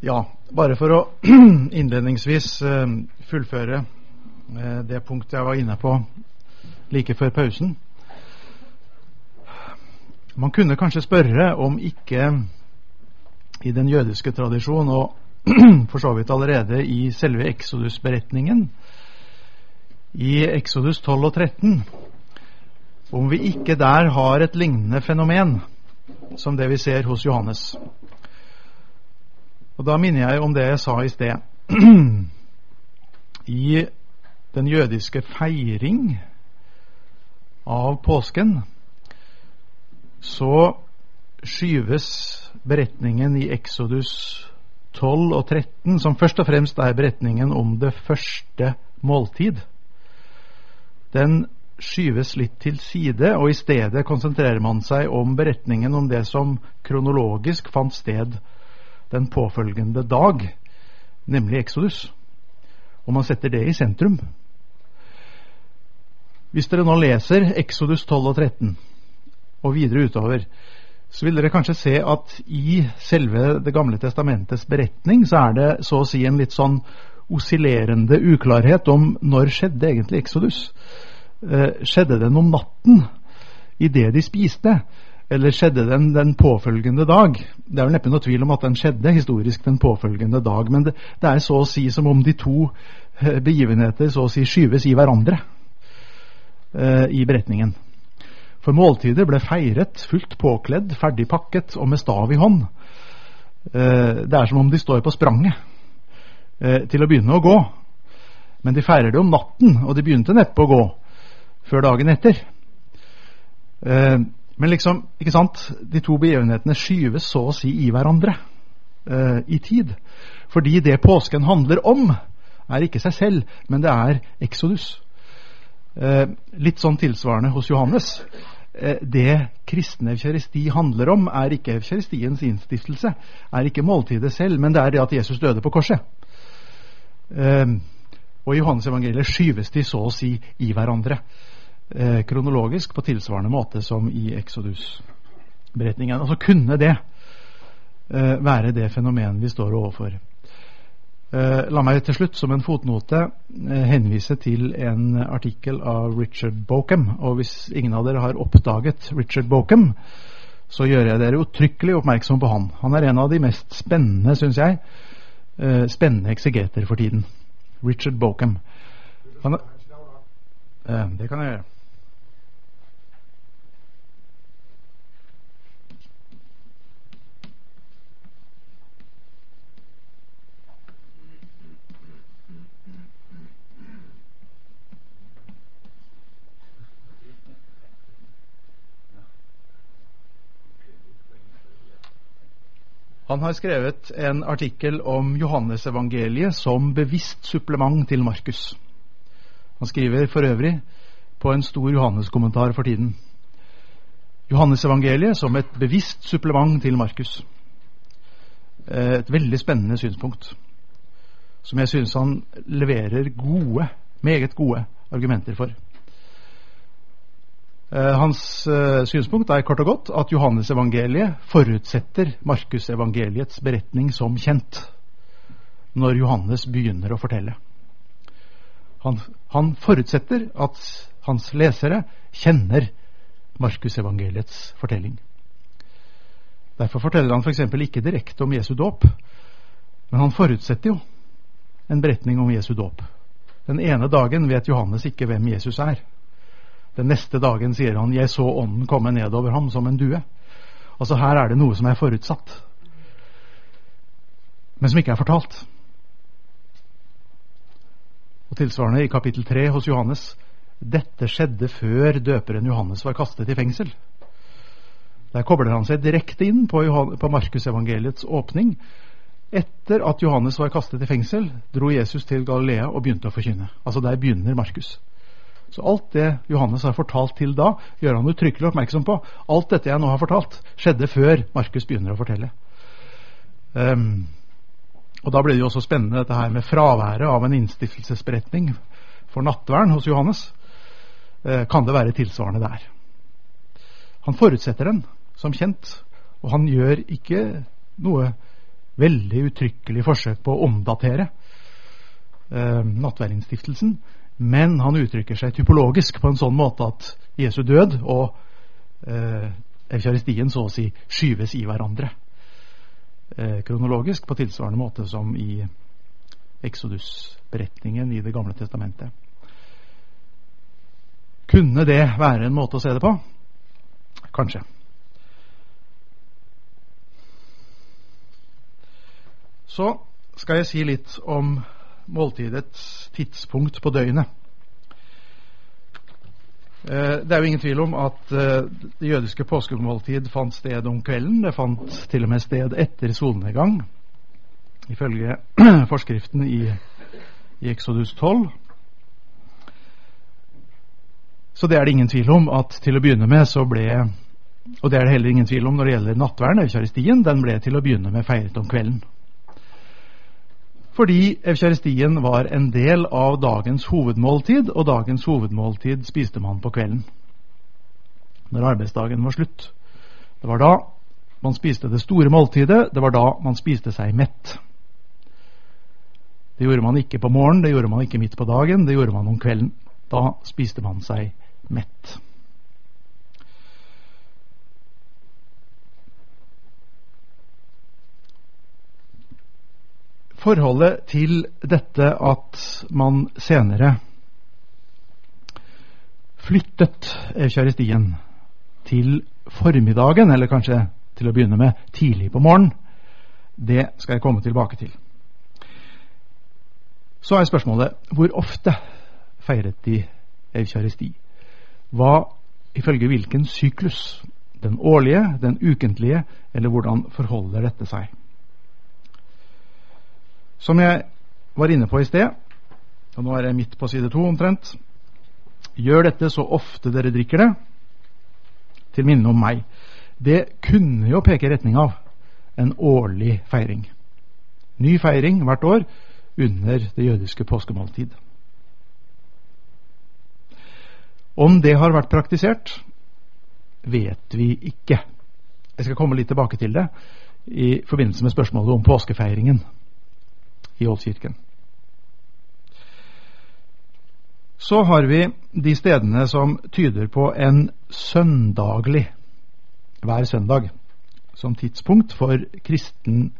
Ja, bare for å innledningsvis eh, fullføre eh, det punktet jeg var inne på like før pausen. Man kunne kanskje spørre om ikke i den jødiske tradisjon, og for så vidt allerede i selve Exodus-beretningen, i Exodus 12 og 13, om vi ikke der har et lignende fenomen som det vi ser hos Johannes. Og Da minner jeg om det jeg sa i sted. I den jødiske feiring av påsken så skyves beretningen i Exodus 12 og 13, som først og fremst er beretningen om det første måltid. Den skyves litt til side, og i stedet konsentrerer man seg om beretningen om det som kronologisk fant sted den påfølgende dag, nemlig Exodus. Og man setter det i sentrum. Hvis dere nå leser Exodus 12 og 13 og videre utover, så vil dere kanskje se at i selve Det gamle testamentets beretning så er det så å si en litt sånn oscillerende uklarhet om når skjedde egentlig Exodus. Eh, skjedde den om natten idet de spiste? Eller skjedde den den påfølgende dag? Det er vel neppe noe tvil om at den skjedde historisk den påfølgende dag, men det, det er så å si som om de to eh, begivenheter så å si skyves i hverandre eh, i beretningen. For måltidet ble feiret fullt påkledd, ferdig pakket og med stav i hånd. Eh, det er som om de står på spranget eh, til å begynne å gå. Men de feirer det om natten, og de begynte neppe å gå før dagen etter. Eh, men liksom, ikke sant, de to begivenhetene skyves så å si i hverandre uh, i tid. Fordi det påsken handler om, er ikke seg selv, men det er Exodus. Uh, litt sånn tilsvarende hos Johannes. Uh, det kristne eukaristi handler om, er ikke eukaristiens innstiftelse, er ikke måltidet selv, men det er det at Jesus døde på korset. og i Johannes evangeliet skyves de så å si i hverandre eh, kronologisk på tilsvarende måte som i Exodus-beretningen. Altså kunne det eh, være det fenomenet vi står overfor. Eh, la meg til slutt som en fotnote eh, henvise til en artikkel av Richard Bokem. Og hvis ingen av dere har oppdaget Richard Bokem, så gjør jeg dere uttrykkelig oppmerksom på han. Han er en av de mest spennende, syns jeg, eh, spennende eksegeter for tiden. Richard Bokem. Han, eh, det kan jeg gjøre. Han har skrevet en artikkel om Johannesevangeliet som bevisst supplement til Markus. Han skriver for øvrig på en stor Johannes-kommentar for tiden. Johannesevangeliet som et bevisst supplement til Markus. Et veldig spennende synspunkt, som jeg synes han leverer gode, meget gode argumenter for. Eh, hans uh, synspunkt er kort og godt at Johannes-evangeliet forutsetter Markus-evangeliets beretning som kjent når Johannes begynner å fortelle. Han, han forutsetter at hans lesere kjenner Markus-evangeliets fortelling. Derfor forteller han f.eks. For ikke direkte om Jesu dåp, men han forutsetter jo en beretning om Jesu dåp. Den ene dagen vet Johannes ikke hvem Jesus er. Den neste dagen sier han 'Jeg så ånden komme nedover ham som en due'. Altså Her er det noe som er forutsatt, men som ikke er fortalt. Og Tilsvarende i kapittel 3 hos Johannes. Dette skjedde før døperen Johannes var kastet i fengsel. Der kobler han seg direkte inn på, på Markusevangeliets åpning. Etter at Johannes var kastet i fengsel, dro Jesus til Galilea og begynte å forkynne. Altså Der begynner Markus. Så alt det Johannes har fortalt til da, gjør han uttrykkelig oppmerksom på. Alt dette jeg nå har fortalt, skjedde før Markus begynner å fortelle. Um, og Da ble det jo også spennende dette her med fraværet av en innstiftelsesberetning for nattvern hos Johannes. Uh, kan det være tilsvarende der? Han forutsetter den, som kjent, og han gjør ikke noe veldig uttrykkelig forsøk på å omdatere eh, nattverdinnstiftelsen, men han uttrykker seg typologisk på en sånn måte at Jesu død og eh, eukaristien så å si skyves i hverandre. Eh, kronologisk på tilsvarende måte som i Exodus-beretningen i Det gamle testamentet. Kunne det være en måte å se det på? Kanskje. Så skal jeg si litt om måltidets tidspunkt på døgnet. Eh, det er jo ingen tvil om at eh, det jødiske påskemåltid fant sted om kvelden. Det fant til og med sted etter solnedgang, ifølge forskriften i, i Exodus 12. Så det er det ingen tvil om at til å begynne med så ble Og det er det heller ingen tvil om når det gjelder nattverden, eukaristien. Den ble til å begynne med feiret om kvelden fordi eukaristien var en del av dagens hovedmåltid, og dagens hovedmåltid spiste man på kvelden. Når arbeidsdagen var slutt. Det var da man spiste det store måltidet, det var da man spiste seg mett. Det gjorde man ikke på morgenen, det gjorde man ikke midt på dagen, det gjorde man om kvelden. Da spiste man seg mett. Forholdet til dette at man senere flyttet eukaristien til formiddagen, eller kanskje til å begynne med tidlig på morgenen, det skal jeg komme tilbake til. Så er spørsmålet hvor ofte feiret de eukaristi? Hva ifølge hvilken syklus? Den årlige, den ukentlige, eller hvordan forholder dette seg? Som jeg var inne på i sted, og nå er jeg midt på side to omtrent, gjør dette så ofte dere drikker det, til minne om meg. Det kunne jo peke i retning av en årlig feiring. Ny feiring hvert år under det jødiske påskemåltid. Om det har vært praktisert, vet vi ikke. Jeg skal komme litt tilbake til det i forbindelse med spørsmålet om påskefeiringen i Oldkirken. Så har vi de stedene som tyder på en søndaglig, hver søndag, som tidspunkt for kristen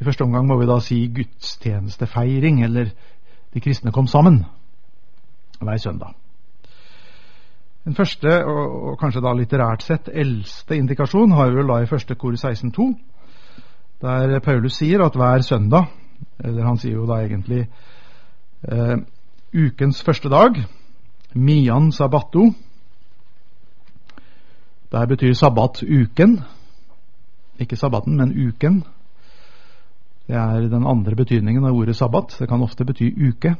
I første omgang må vi da si gudstjenestefeiring, eller de kristne kom sammen hver søndag. Den første, og, kanskje da litterært sett eldste indikasjon, har vi vel da i første kor 16.2, der Paulus sier at hver søndag eller han sier jo da egentlig eh, ukens første dag. Mian sabbato. Der betyr sabbat uken. Ikke sabbaten, men uken. Det er den andre betydningen av ordet sabbat. Det kan ofte bety uke.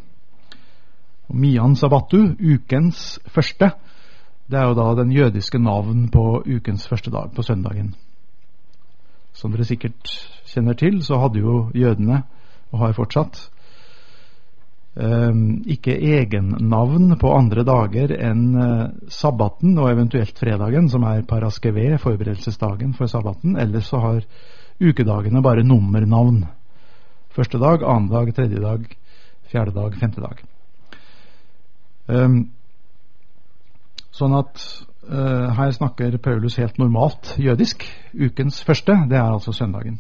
Og Mian sabbatu, ukens første, det er jo da den jødiske navn på ukens første dag, på søndagen. Som dere sikkert kjenner til, så hadde jo jødene og har fortsatt. Um, ikke egennavn på andre dager enn uh, sabbaten og eventuelt fredagen, som er paraskeve, forberedelsesdagen for sabbaten. Ellers så har ukedagene bare nummernavn. Første dag, annen dag, tredje dag, fjerde dag, femte dag. Um, sånn at uh, her snakker Paulus helt normalt jødisk. Ukens første, det er altså søndagen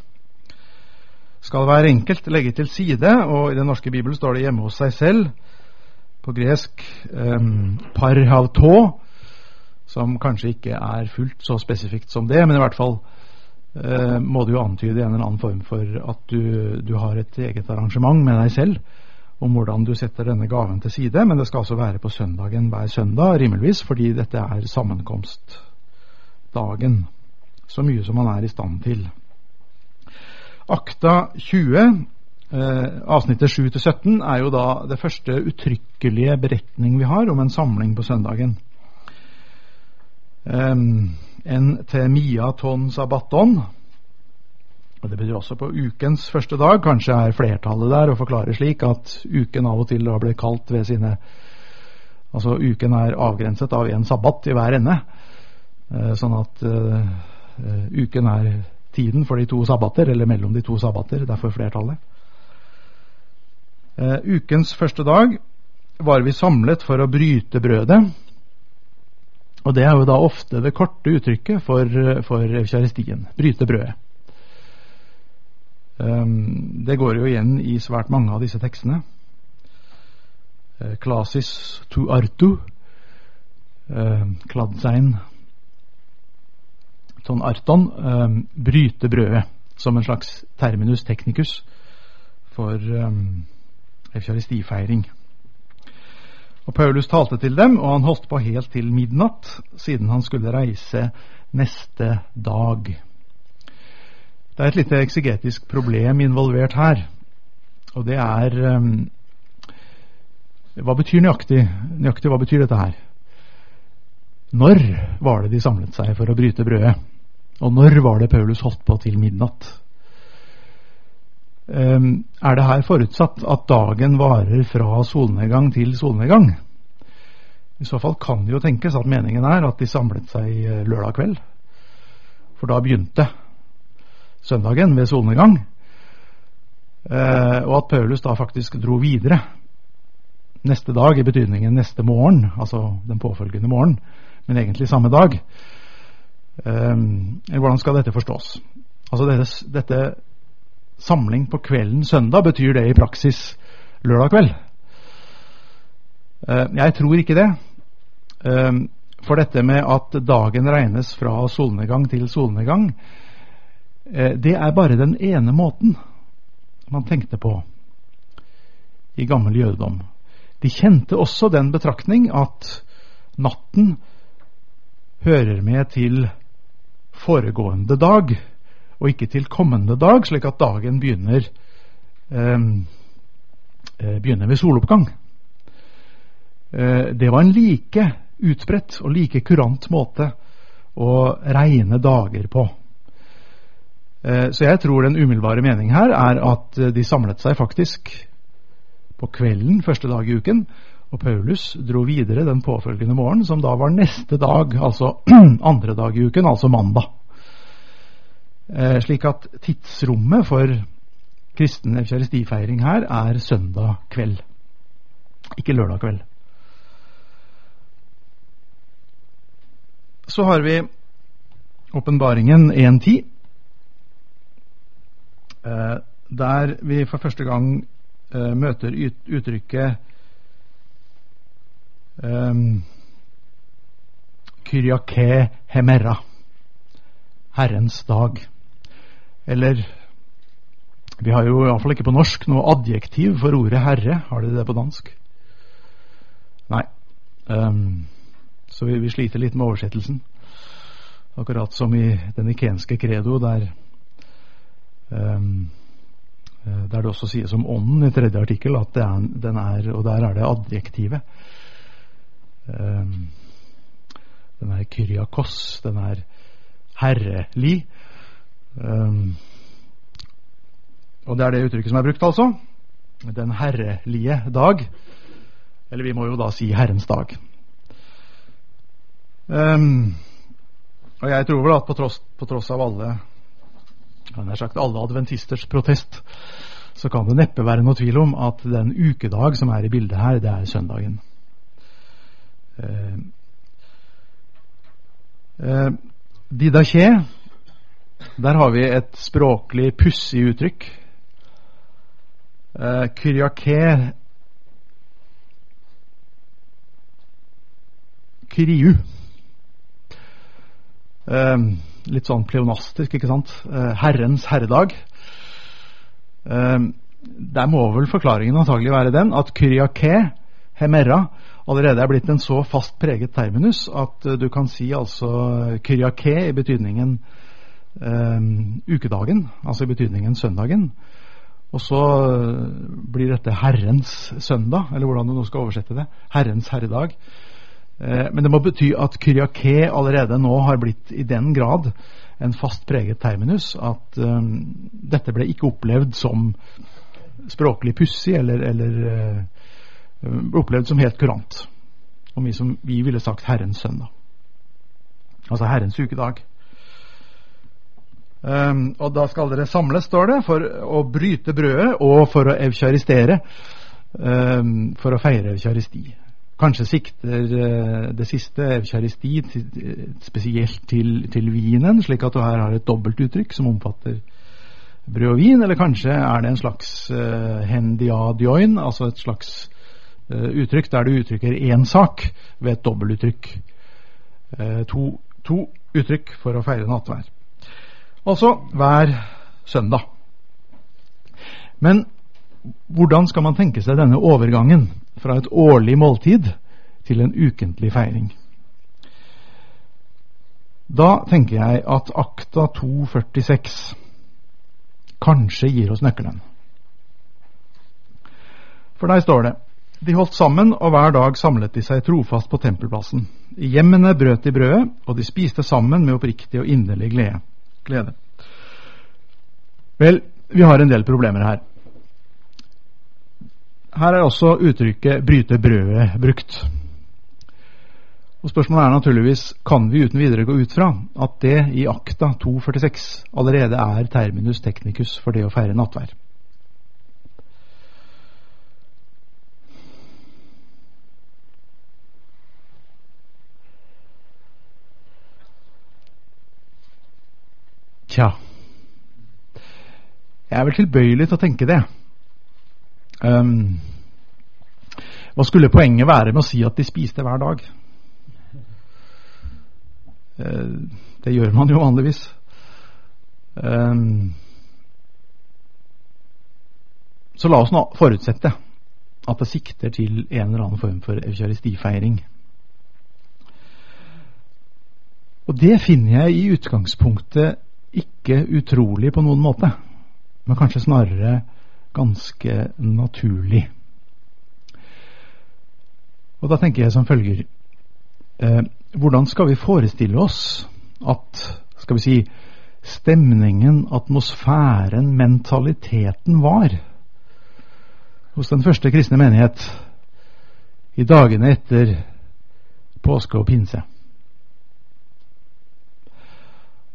skal være enkelt legge til side, og i den norske bibelen står det hjemme hos seg selv, på gresk um, parhavtå, som kanskje ikke er fullt så spesifikt som det, men i hvert fall uh, må det jo antyde en eller annen form for at du, du, har et eget arrangement med deg selv om hvordan du setter denne gaven til side, men det skal altså være på søndagen hver søndag, rimeligvis, fordi dette er sammenkomstdagen, så mye som man er i stand til. Akta 20, eh, avsnittet 7-17, er jo da det første uttrykkelige beretning vi har om en samling på søndagen. En til Mia ton sabbaton. Og Det betyr også på ukens første dag. Kanskje er flertallet der og forklarer slik at uken av og til da ble kalt ved sine Altså uken er avgrenset av en sabbat i hver ende. Uh, sånn at uh, uken er tiden for de to sabbater, eller mellom de to sabbater, derfor flertallet. Uh, ukens første dag var vi samlet for å bryte brødet. Og det er jo da ofte det korte uttrykket for, for eukaristien. Bryte brødet. Um, det går jo igjen i svært mange av disse tekstene. Uh, klasis to artu. Uh, Kladsein ton arton. Uh, bryte brødet. Som en slags terminus technicus for um, eukaristifeiring. Og Paulus talte til dem, og han holdt på helt til midnatt, siden han skulle reise neste dag. Det er et lite eksegetisk problem involvert her, og det er um, Hva betyr nøyaktig, nøyaktig hva betyr dette her? Når var det de samlet seg for å bryte brødet? Og når var det Paulus holdt på til midnatt? Um, er det her forutsatt at dagen varer fra solnedgang til solnedgang? I så fall kan det jo tenkes at meningen er at de samlet seg eh, lørdag kveld. For da begynte søndagen ved solnedgang. Uh, og at Paulus da faktisk dro videre neste dag, i betydningen neste morgen, altså den påfølgende morgen, men egentlig samme dag. Um, hvordan skal dette forstås? Altså dette, dette samling på kvelden søndag, betyr det i praksis lørdag kveld? Uh, jeg tror ikke det. Um, for dette med at dagen regnes fra solnedgang til solnedgang, uh, det er bare den ene måten man tenkte på i gammel jødedom. De kjente også den betraktning at natten hører med til foregående dag og ikke til kommende dag, slik at dagen begynner, ehm, eh, begynner ved soloppgang. Eh, det var en like utbredt og like kurant måte å regne dager på. Eh, så jeg tror den umiddelbare mening her er at de samlet seg faktisk på kvelden første dag i uken, og Paulus dro videre den påfølgende morgen, som da var neste dag, altså andre dag i uken, altså mandag. Eh, slik at tidsrommet for kristen eukaristifeiring her er søndag kveld, ikke lørdag kveld. Så har vi åpenbaringen 1.10, eh, der vi for første gang eh, møter uttrykket um, Kyriake hemera, Herrens dag. Eller Vi har jo iallfall ikke på norsk noe adjektiv for ordet herre. Har de det på dansk? Nei. Um, så vi, vi, sliter litt med oversettelsen. Akkurat som i den ikenske credo, der um, der det også sies om ånden i tredje artikkel at er, den er Og der er det adjektivet. Um, den er kyriakos. Den er herrelig. Um, og det er det uttrykket som er brukt, altså. Den herrelige dag. Eller vi må jo da si Herrens dag. Um, og jeg tror vel at på tross, på tross av alle jeg sagt alle adventisters protest, så kan det neppe være noe tvil om at den ukedag som er i bildet her, det er søndagen. Uh, uh, Didaché der har vi et språklig pussig uttrykk. Eh, kyriake Kyriu. Eh, litt sånn pleonastisk, ikke sant? Eh, herrens herredag. Eh, der må vel forklaringen antagelig være den at kyriake, hemerra, allerede er blitt en så fast preget terminus at uh, du kan si altså kyriake i betydningen um, ukedagen, altså i betydningen søndagen. Og så eh, blir dette Herrens søndag, eller hvordan du nå skal oversette det. Herrens herredag. Eh, men det må bety at kyriake allerede nå har blitt i den grad en fast preget terminus at um, dette ble ikke opplevd som språklig pussig eller, eller uh, opplevd som helt kurant. Om vi, som vi ville sagt Herrens søndag. Altså Herrens ukedag. Um, og da skal dere samles, står det, for å bryte brødet og for å evkjaristere. Um, for å feire evkjaristi. Kanskje sikter uh, det siste evkjaristi spesielt til, til, vinen, slik at du her har et dobbeltuttrykk som omfatter brød og vin, eller kanskje er det en slags uh, hendiadioin, altså et slags uttrykk der du uttrykker én sak ved et dobbeltuttrykk. Uh, to, to uttrykk for å feire nattvær. Altså hver søndag. Men hvordan skal man tenke seg denne overgangen fra et årlig måltid til en ukentlig feiring? Da tenker jeg at akta 246 kanskje gir oss nøkkelen. For der står det de holdt sammen, og hver dag samlet de seg trofast på tempelplassen. I hjemmene brøt de brødet, og de spiste sammen med oppriktig og inderlig glede. Vel, vi har en del problemer her. Her er også uttrykket 'bryte brødet' brukt. Og Spørsmålet er naturligvis kan vi uten videre gå ut fra at det i akta 246 allerede er terminus technicus for det å feire nattvær. Tja Jeg er vel tilbøyelig til å tenke det. Um, hva skulle poenget være med å si at de spiste hver dag? Uh, det gjør man jo vanligvis. Um, så la oss nå forutsette at det sikter til en eller annen form for eukaristifeiring. Og det finner jeg i utgangspunktet ikke utrolig på noen måte, men kanskje snarere ganske naturlig. Og da tenker jeg som følger eh, Hvordan skal vi forestille oss at skal vi si, stemningen, atmosfæren, mentaliteten var hos den første kristne menighet i dagene etter påske og pinse?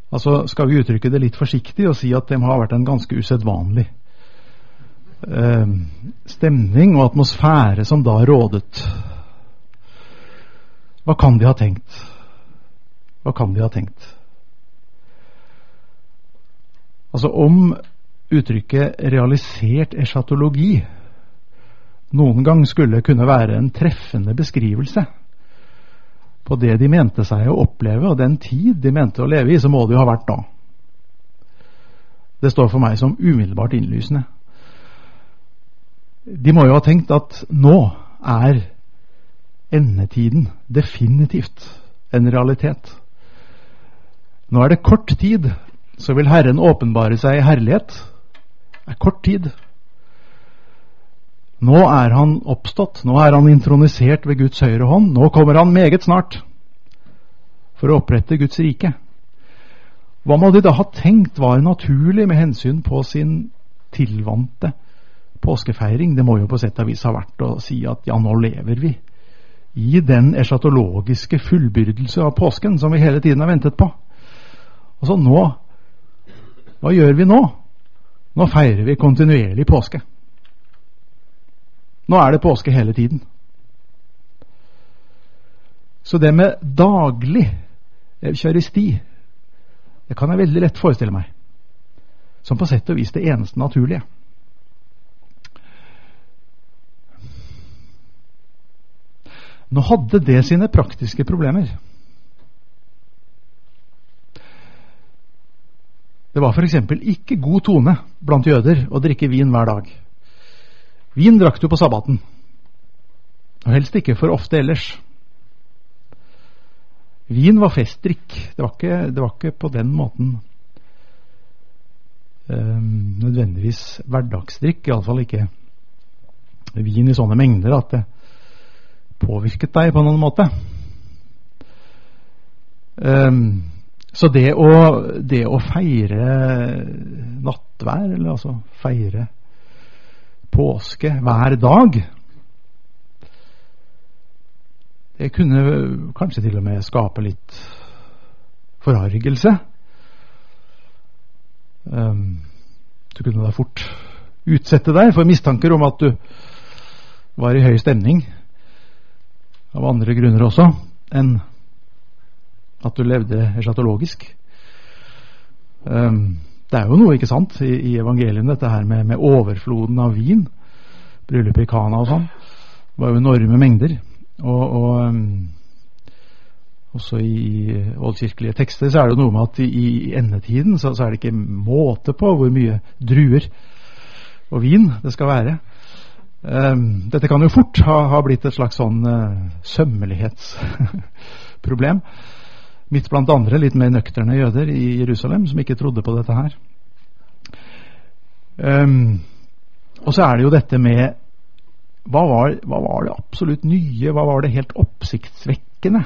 Altså Skal vi uttrykke det litt forsiktig og si at det har vært en ganske usedvanlig eh, stemning og atmosfære som da rådet. Hva kan de ha tenkt? Hva kan de ha tenkt? Altså om uttrykket 'realisert eschatologi' noen gang skulle kunne være en treffende beskrivelse på det de mente seg å oppleve, og den tid de mente å leve i, så må det jo ha vært da. Det står for meg som umiddelbart innlysende. De må jo ha tenkt at nå er endetiden definitivt en realitet. Nå er det kort tid, så vil Herren åpenbare seg i herlighet. Det er kort tid. Nå er han oppstått, nå er han intronisert ved Guds høyre hånd. Nå kommer han meget snart for å opprette Guds rike. Hva må de da ha tenkt var naturlig med hensyn på sin tilvante påskefeiring? Det må jo på sett og vis ha vært å si at ja, nå lever vi i den eschatologiske fullbyrdelse av påsken som vi hele tiden har ventet på. Altså nå Hva gjør vi nå? Nå feirer vi kontinuerlig påske. Nå er det påske hele tiden. Så det med daglig eukaristi, det kan jeg veldig lett forestille meg. Som på sett og vis det eneste naturlige. Nå hadde det sine praktiske problemer. Det var f.eks. ikke god tone blant jøder å drikke vin hver dag. Vin drakk du på sabbaten, og helst ikke for ofte ellers. Vin var festdrikk. Det var ikke, det var ikke på den måten eh, nødvendigvis hverdagsdrikk. Iallfall ikke vin i sånne mengder at det påvirket deg på noen måte. Um, så det å, det å feire nattvær, eller altså feire påske hver dag Det kunne kanskje til og med skape litt forargelse. Um, du kunne da fort utsette deg for mistanker om at du var i høy stemning, av andre grunner også, enn at du levde eschatologisk. Um, det er jo noe, ikke sant, i, i evangeliene, dette her med, med, overfloden av vin. Bryllupet i Kana og sånn. Det var jo enorme mengder. Og, og um, også i oldkirkelige tekster så er det noe med at i, endetiden så, så, er det ikke måte på hvor mye druer og vin det skal være. Um, dette kan jo fort ha, ha blitt et slags sånn uh, sømmelighetsproblem. Midt blant andre litt mer nøkterne jøder i Jerusalem som ikke trodde på dette her. Um, og så er det jo dette med hva var, hva var, det absolutt nye, hva var det helt oppsiktsvekkende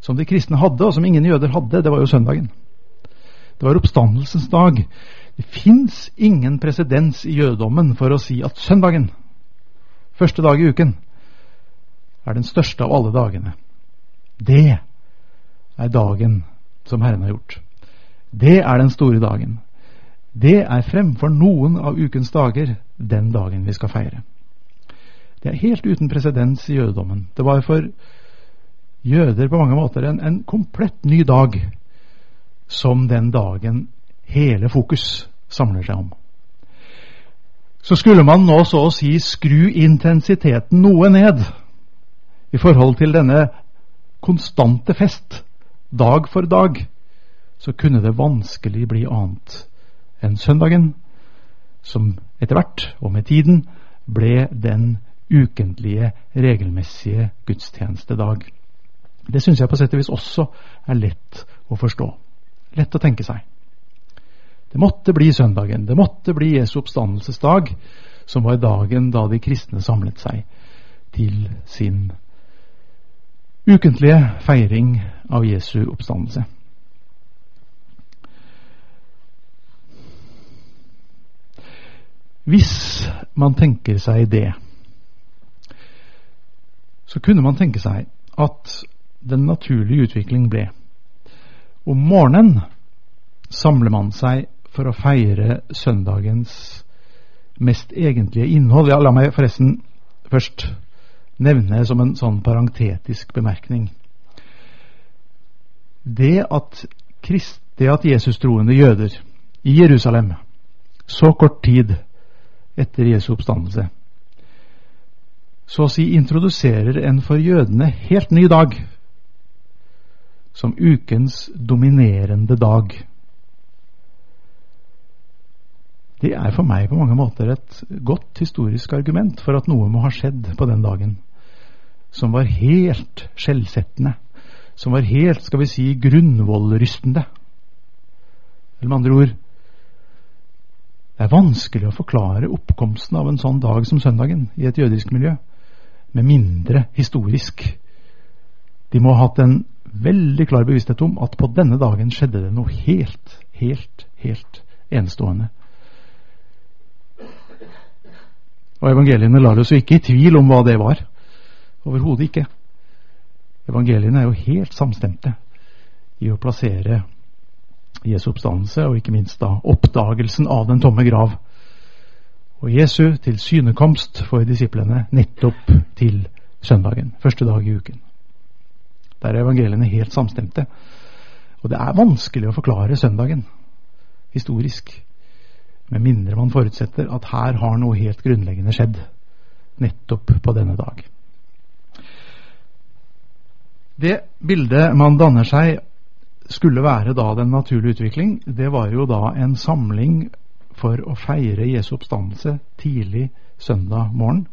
som de kristne hadde, og som ingen jøder hadde? Det var jo søndagen. Det var oppstandelsens dag. Det fins ingen presedens i jødedommen for å si at søndagen første dag i uken, er den største av alle dagene. Det er dagen som Herren har gjort. Det er den store dagen. Det er fremfor noen av ukens dager den dagen vi skal feire. Det er helt uten presedens i jødedommen. Det var for jøder på mange måter en, en komplett ny dag som den dagen hele fokus samler seg om så skulle man nå så å si skru intensiteten noe ned i forhold til denne konstante fest, dag for dag, så kunne det vanskelig bli annet enn søndagen, som etter hvert og med tiden ble den ukentlige, regelmessige gudstjenestedag. Det syns jeg på sett og vis også er lett å forstå. Lett å tenke seg. Det måtte bli søndagen, det måtte bli Jesu oppstandelsesdag, som var dagen da de kristne samlet seg til sin ukentlige feiring av Jesu oppstandelse. Hvis man tenker seg det, så kunne man tenke seg at den naturlige utvikling ble om morgenen samler man seg for å feire søndagens mest egentlige innhold. Ja, la meg forresten først nevne som en sånn parentetisk bemerkning. Det at, krist, det at Jesus-troende jøder i Jerusalem så kort tid etter Jesu oppstandelse så å si introduserer en for jødene helt ny dag som ukens dominerende dag det er for meg på mange måter et godt historisk argument for at noe må ha skjedd på den dagen som var helt skjellsettende, som var helt, skal vi si, grunnvollrystende. Eller med andre ord Det er vanskelig å forklare oppkomsten av en sånn dag som søndagen i et jødisk miljø, med mindre historisk. De må ha hatt en veldig klar bevissthet om at på denne dagen skjedde det noe helt, helt, helt enestående. Og evangeliene lar oss jo ikke i tvil om hva det var. Overhodet ikke. Evangeliene er jo helt samstemte i å plassere Jesu oppstandelse, og ikke minst da oppdagelsen av den tomme grav. Og Jesu tilsynekomst for disiplene nettopp til søndagen, første dag i uken. Der er evangeliene helt samstemte. Og det er vanskelig å forklare søndagen historisk. Med mindre man forutsetter at her har noe helt grunnleggende skjedd nettopp på denne dag. Det bildet man danner seg skulle være da den naturlige utvikling, det var jo da en samling for å feire Jesu oppstandelse tidlig søndag morgen,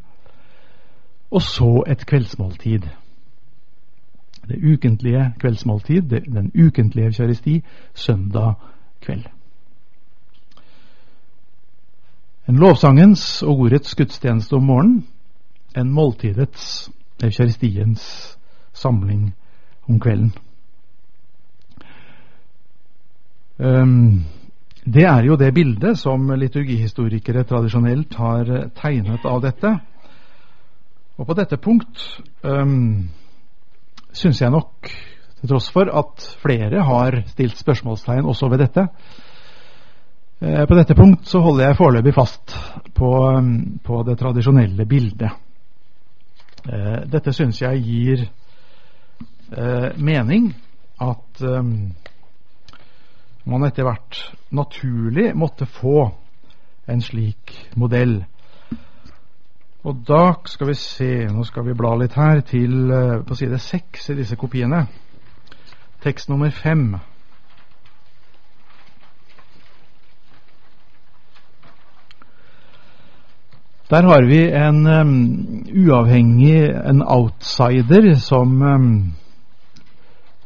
og så et kveldsmåltid. Det ukentlige kveldsmåltid, den ukentlige eukaristi, søndag kveld. En lovsangens og ordets gudstjeneste om morgenen. En måltidets, eukaristiens, samling om kvelden. Um, det er jo det bildet som liturgihistorikere tradisjonelt har tegnet av dette. Og på dette punkt um, syns jeg nok, til tross for at flere har stilt spørsmålstegn også ved dette, på dette punkt så holder jeg foreløpig fast på, mm, på det tradisjonelle bildet. Eh, dette syns jeg gir eh, mening. At man etter hvert naturlig måtte få en slik modell. Og da skal vi se, nå skal vi bla litt her, til på side seks i disse kopiene. Tekst nummer fem. Der har vi en um, uavhengig, en outsider, som um,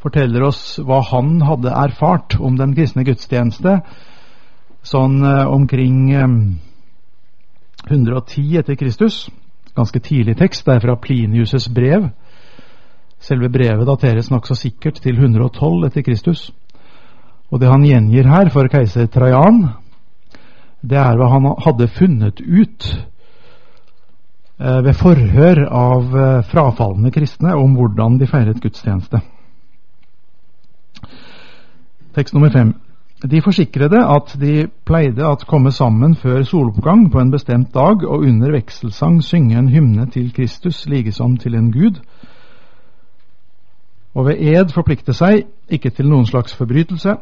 forteller oss hva han hadde erfart om den kristne gudstjeneste sånn uh, omkring um, 110 etter Kristus. Ganske tidlig tekst. Det er fra Plinius' brev. Selve brevet dateres nokså sikkert til 112 etter Kristus. Og det han gjengir her for keiser Trajan, det er hva han hadde funnet ut ved forhør av eh, frafalne kristne om hvordan de feiret gudstjeneste. Tekst nummer fem. De forsikrede at de pleide at komme sammen før soloppgang på en bestemt dag og under vekselsang synge en hymne til Kristus likesom til en gud, og ved ed forplikte seg ikke til noen slags forbrytelse,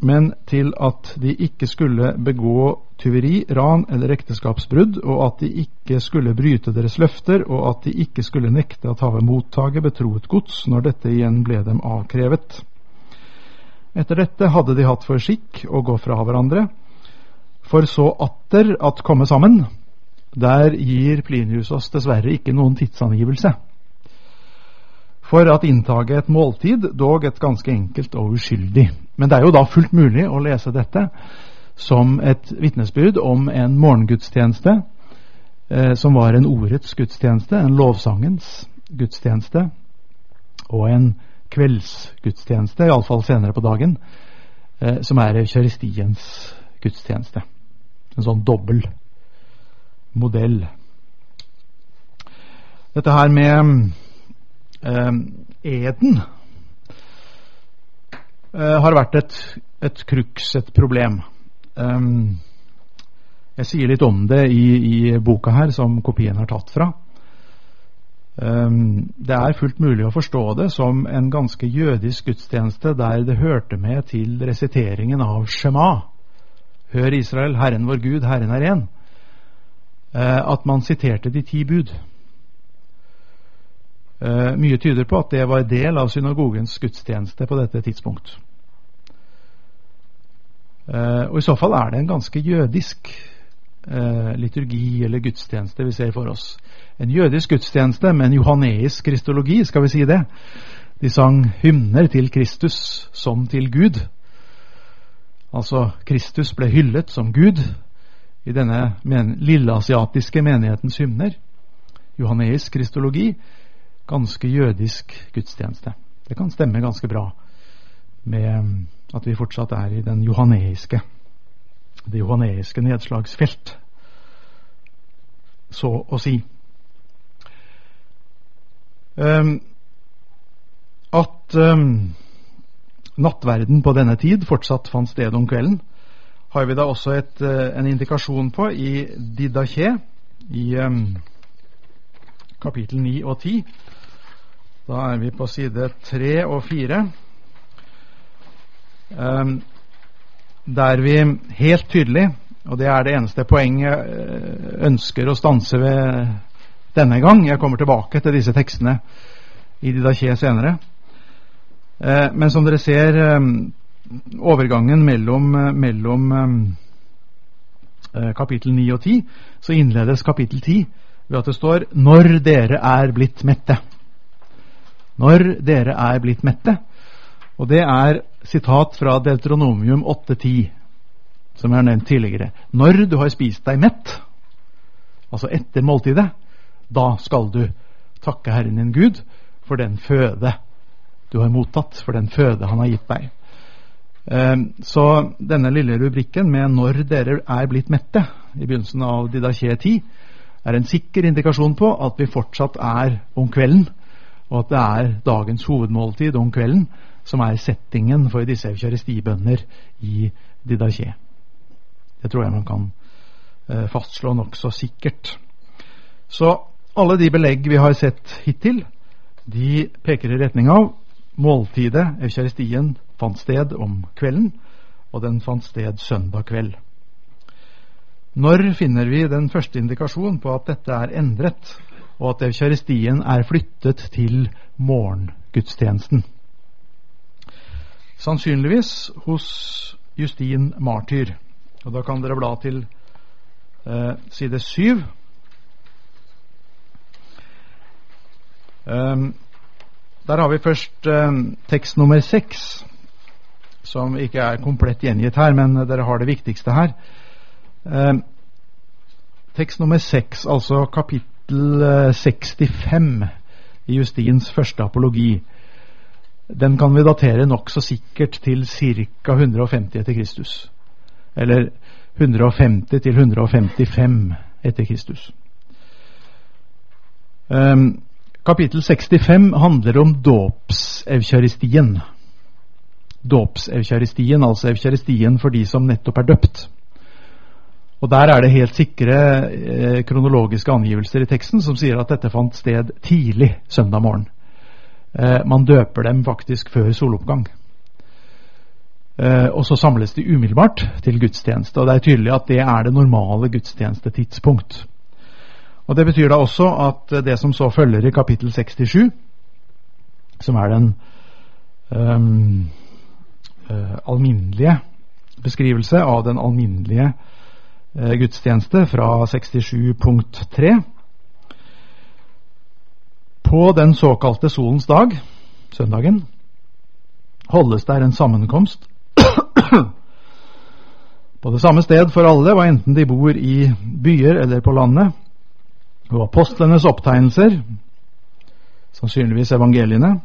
men til at de ikke skulle begå tyveri, ran eller ekteskapsbrudd, og at de ikke skulle bryte deres løfter, og at de ikke skulle nekte at havet mottaket betroet gods når dette igjen ble dem avkrevet. Etter dette hadde de hatt for skikk å gå fra hverandre, for så atter at komme sammen. Der gir Plinius oss dessverre ikke noen tidsangivelse for at inntaget et måltid, dog et ganske enkelt og uskyldig. Men det er jo da fullt mulig å lese dette som et vitnesbyrd om en morgengudstjeneste eh, som var en ordets gudstjeneste, en lovsangens gudstjeneste, og en kveldsgudstjeneste, iallfall senere på dagen, eh, som er eukaristiens gudstjeneste. En sånn dobbel modell. Dette her med eh, eden har vært et, et kruks, et problem. Jeg sier litt om det i, i, boka her, som kopien er tatt fra. Det er fullt mulig å forstå det som en ganske jødisk gudstjeneste der det hørte med til resiteringen av Shema. Hør Israel, Herren vår Gud, Herren er én. Uh, at man siterte de ti bud. Uh, mye tyder på at det var del av synagogens gudstjeneste på dette tidspunkt. Uh, og I så fall er det en ganske jødisk uh, liturgi eller gudstjeneste vi ser for oss. En jødisk gudstjeneste med en johaneisk kristologi, skal vi si det. De sang hymner til Kristus som til Gud. Altså, Kristus ble hyllet som Gud i denne men lilleasiatiske menighetens hymner. Johaneisk kristologi ganske jødisk gudstjeneste. Det kan stemme ganske bra med um, at vi fortsatt er i den johaneiske det johaneiske nedslagsfelt, så å si. Um, at um, nattverden på denne tid fortsatt fant sted om kvelden, har vi da også et, uh, en indikasjon på i Didaché, i um, kapittel 9 og 10. Da er vi på side tre og fire. Um, der vi helt tydelig, og det er det eneste poenget jeg eh, ønsker å stanse ved denne gang Jeg kommer tilbake til disse tekstene i Didaché senere. Uh, men som dere ser, um, overgangen mellom, mellom um, kapittel 9 og 10, så innledes kapittel 10 ved at det står 'Når dere er blitt mette' når dere er blitt mette. Og det er sitat fra Deuteronomium 8.10, som jeg har nevnt tidligere. Når du har spist deg mett, altså etter måltidet, da skal du takke Herren din Gud for den føde du har mottatt, for den føde Han har gitt deg. Ehm, så denne lille rubrikken med 'når dere er blitt mette' i begynnelsen av Didaché 10 er en sikker indikasjon på at vi fortsatt er om kvelden og at det er dagens hovedmåltid om kvelden som er settingen for disse eukaristibønner i Didaché. Det tror jeg man kan eh, fastslå nokså sikkert. Så alle de belegg vi har sett hittil, de peker i retning av måltidet, eukaristien, fant sted om kvelden, og den fant sted søndag kveld. Når finner vi den første indikasjon på at dette er endret, og at eukaristien er flyttet til morgengudstjenesten? Sannsynligvis hos Justin Martyr. Og Da kan dere bla til eh, side syv. Um, der har vi først um, tekst nummer seks, som ikke er komplett gjengitt her, men dere har det viktigste her. Um, tekst nummer seks, altså kapittel 65 i Justins første apologi. Den kan vi datere nokså sikkert til ca. 150 etter Kristus. Eller 150 til 155 etter Kristus. Um, kapittel 65 handler om dåpsevkjaristien. Dåpsevkjaristien, altså evkjaristien for de som nettopp er døpt. Og Der er det helt sikre eh, kronologiske angivelser i teksten som sier at dette fant sted tidlig søndag morgen. Eh, man døper dem faktisk før soloppgang. Eh, og så samles de umiddelbart til gudstjeneste. Og det er tydelig at det er det normale gudstjenestetidspunkt. Og Det betyr da også at det som så følger i kapittel 67, som er den um, alminnelige beskrivelse av den alminnelige gudstjeneste fra 67.3. på den såkalte solens dag, søndagen, holdes der en sammenkomst på det samme sted for alle, hva enten de bor i byer eller på landet. Og apostlenes opptegnelser, sannsynligvis evangeliene,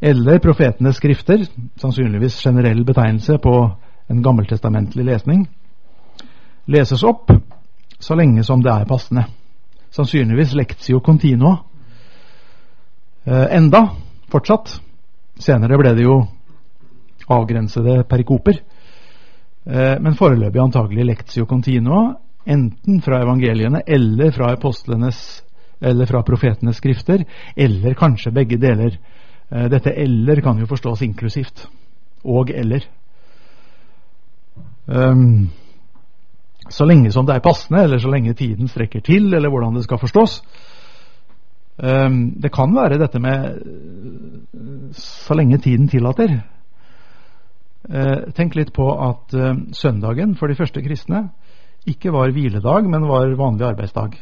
eller profetenes skrifter, sannsynligvis generell betegnelse på en gammeltestamentlig lesning, leses opp så lenge som det er passende. Sannsynligvis lectio continua, Eh, enda fortsatt. Senere ble det jo avgrensede perikoper. Eh, men foreløpig antagelig lectio continua, enten fra evangeliene eller fra apostlenes eller fra profetenes skrifter, eller kanskje begge deler. Eh, dette 'eller' kan jo forstås inklusivt. Og 'eller'. Um, så lenge som det er passende, eller så lenge tiden strekker til, eller hvordan det skal forstås, Ehm, det kan være dette med så lenge tiden tillater. Eh, tenk litt på at eh, søndagen for de første kristne ikke var hviledag, men var vanlig arbeidsdag.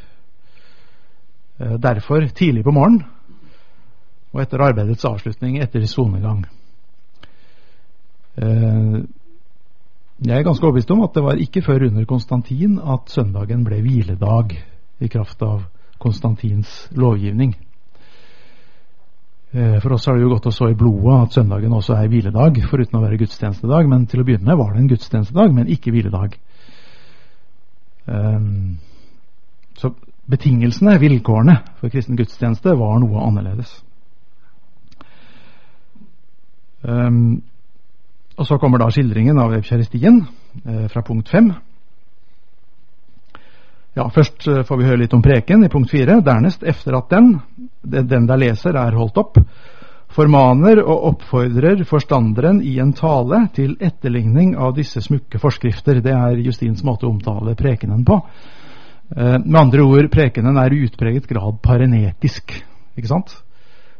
Eh, derfor tidlig på morgenen og etter arbeidets avslutning etter sonegang. Jeg er ganske overbevist om at det var ikke før under Konstantin at søndagen ble hviledag i kraft av Konstantins lovgivning. Eh, for oss har det jo gått og så i blodet at søndagen også er hviledag, foruten å være gudstjenestedag. Men til å begynne med var det en gudstjenestedag, men ikke hviledag. Um, så betingelsene, vilkårene for kristen gudstjeneste, var noe annerledes. Og så kommer da skildringen av evkjaristien eh, fra punkt fem. Ja, Først eh, får vi høre litt om preken i punkt fire. Dernest, efter at den, den der leser, er holdt opp, formaner og oppfordrer forstanderen i en tale til etterligning av disse smukke forskrifter. Det er Justins måte å omtale prekenen på. Eh, med andre ord, prekenen er i utpreget grad parenetisk. Ikke sant?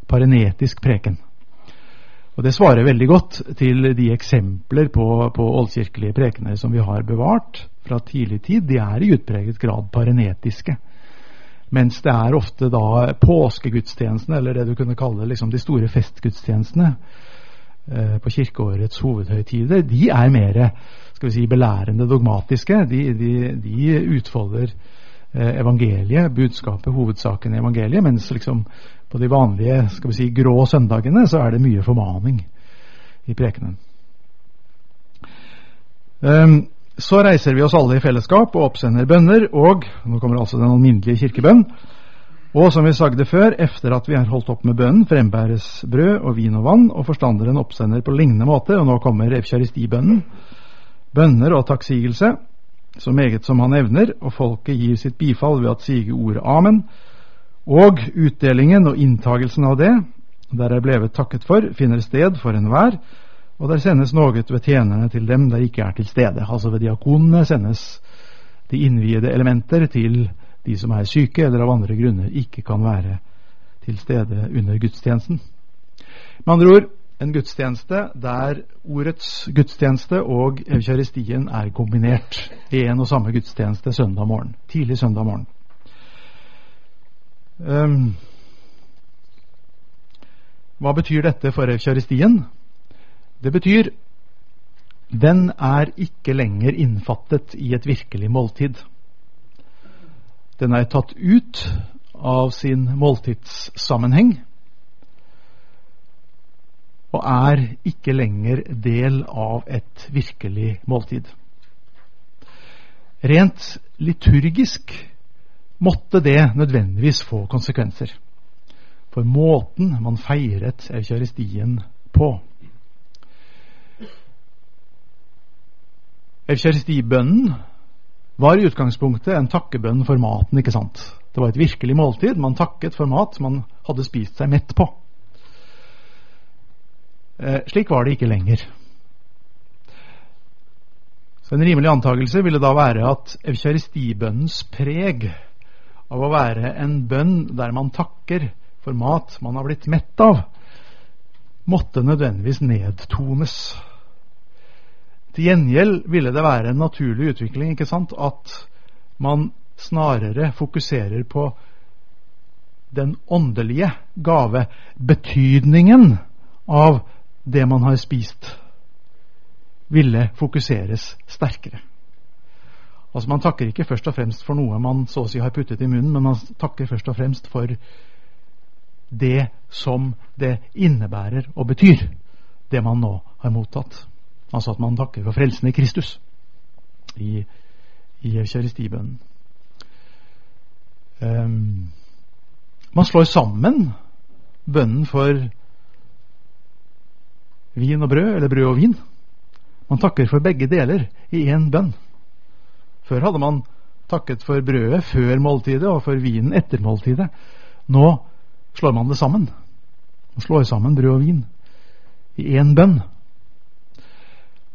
Parenetisk preken. Og Det svarer veldig godt til de eksempler på, på oldkirkelige prekener som vi har bevart fra tidlig tid. De er i utpreget grad parenetiske. Mens det er ofte da påskegudstjenestene, eller det du kunne kalle liksom de store festgudstjenestene eh, på kirkeårets hovedhøytider, de er mer skal vi si, belærende dogmatiske. De, de, de utfolder eh, evangeliet, budskapet, hovedsaken i evangeliet, mens liksom på de vanlige skal vi si, grå søndagene så er det mye formaning i prekenen. Um, så reiser vi oss alle i fellesskap og oppsender bønner, og nå kommer altså den alminnelige kirkebønn. Og som vi sagde før, efter at vi har holdt opp med bønnen, frembæres brød og vin og vann, og forstanderen oppsender på lignende måte, og nå kommer evkjaristibønnen. Bønner og takksigelse. så meget som han evner, og folket gir sitt bifall ved at sige ordet amen. Og utdelingen og inntagelsen av det, der er blevet takket for, finner sted for enhver, og der sendes noe ved tjenerne til dem der ikke er til stede. Altså ved diakonene sendes de innviede elementer til de som er syke eller av andre grunner ikke kan være til stede under gudstjenesten. Med andre ord en gudstjeneste der ordets gudstjeneste og eukaristien er kombinert i en og samme gudstjeneste søndag morgen. Tidlig søndag morgen. Um, hva betyr dette for eukaristien? Det betyr den er ikke lenger innfattet i et virkelig måltid. Den er tatt ut av sin måltidssammenheng og er ikke lenger del av et virkelig måltid. Rent liturgisk måtte det nødvendigvis få konsekvenser for måten man feiret eukaristien på. Eukaristibønnen var i utgangspunktet en takkebønn for maten, ikke sant? Det var et virkelig måltid. Man takket for mat man hadde spist seg mett på. Eh, slik var det ikke lenger. Så En rimelig antakelse ville da være at eukaristibønnens preg av å være en bønn der man takker for mat man har blitt mett av, måtte nødvendigvis nedtones. Til gjengjeld ville det være en naturlig utvikling ikke sant, at man snarere fokuserer på den åndelige gave, betydningen av det man har spist, ville fokuseres sterkere. Altså Man takker ikke først og fremst for noe man så å si har puttet i munnen, men man takker først og fremst for det som det innebærer og betyr, det man nå har mottatt. Altså at man takker for frelsen i Kristus i, i eukaristibønnen. Um, man slår sammen bønnen for vin og brød, eller brød og vin. Man takker for begge deler i én bønn. Før hadde man takket for brødet før måltidet og for vinen etter måltidet. Nå slår man det sammen. Man slår sammen brød og vin i én bønn.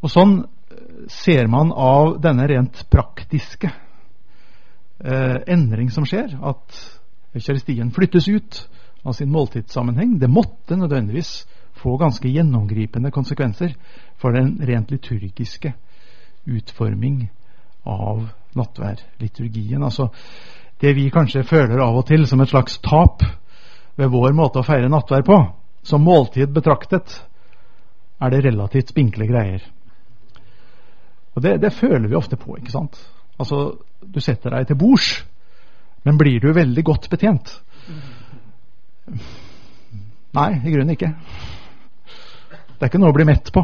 Og sånn eh, ser man av denne rent praktiske eh, endring som skjer, at eukaristien flyttes ut av sin måltidssammenheng. Det måtte nødvendigvis få ganske gjennomgripende konsekvenser for den rent liturgiske utforming av nattværliturgien. Altså det vi kanskje føler av og til som et slags tap ved vår måte å feire nattvær på, som måltid betraktet, er det relativt spinkle greier. Og det, det føler vi ofte på, ikke sant. Altså, du setter deg til bords, men blir du veldig godt betjent? Nei, i grunnen ikke. Det er ikke noe å bli mett på.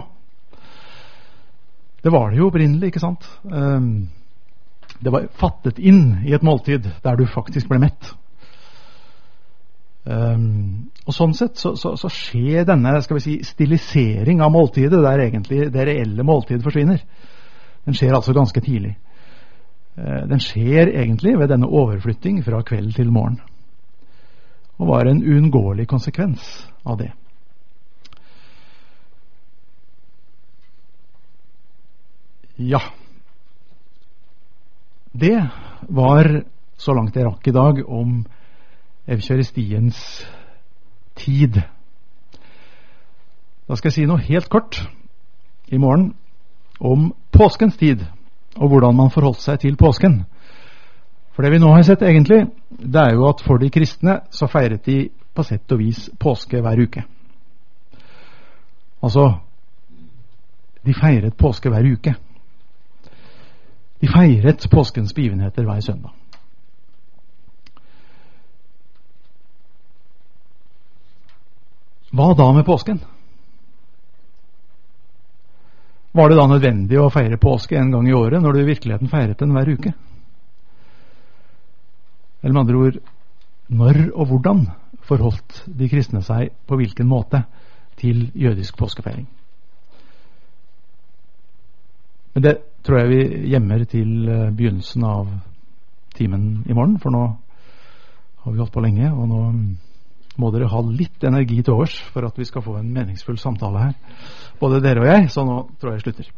Det var det jo opprinnelig, ikke sant. Um, det var fattet inn i et måltid der du faktisk ble mett. Um, og Sånn sett så, så, så, skjer denne skal vi si, stilisering av måltidet der egentlig det reelle måltidet forsvinner. Den skjer altså ganske tidlig. Uh, den skjer egentlig ved denne overflytting fra kveld til morgen. Og var en uunngåelig konsekvens av det. Ja. Det var så langt jeg rakk i dag om evkjørestiens tid. Da skal jeg si noe helt kort i morgen om påskens tid, og hvordan man forholdt seg til påsken. For det vi nå har sett, egentlig, det er jo at for de kristne så feiret de på sett og vis påske hver uke. Altså de feiret påske hver uke. De feiret påskens begivenheter hver søndag. Hva da med påsken? Var det da nødvendig å feire påske en gang i året, når du i virkeligheten feiret den hver uke? Eller med andre ord når og hvordan forholdt de kristne seg på hvilken måte til jødisk påskefeiring? Men det tror jeg vi gjemmer til eh, begynnelsen av timen i morgen, for nå har vi holdt på lenge, og nå må dere ha litt energi til overs for at vi skal få en meningsfull samtale her. Både dere og jeg, så nå tror jeg jeg slutter.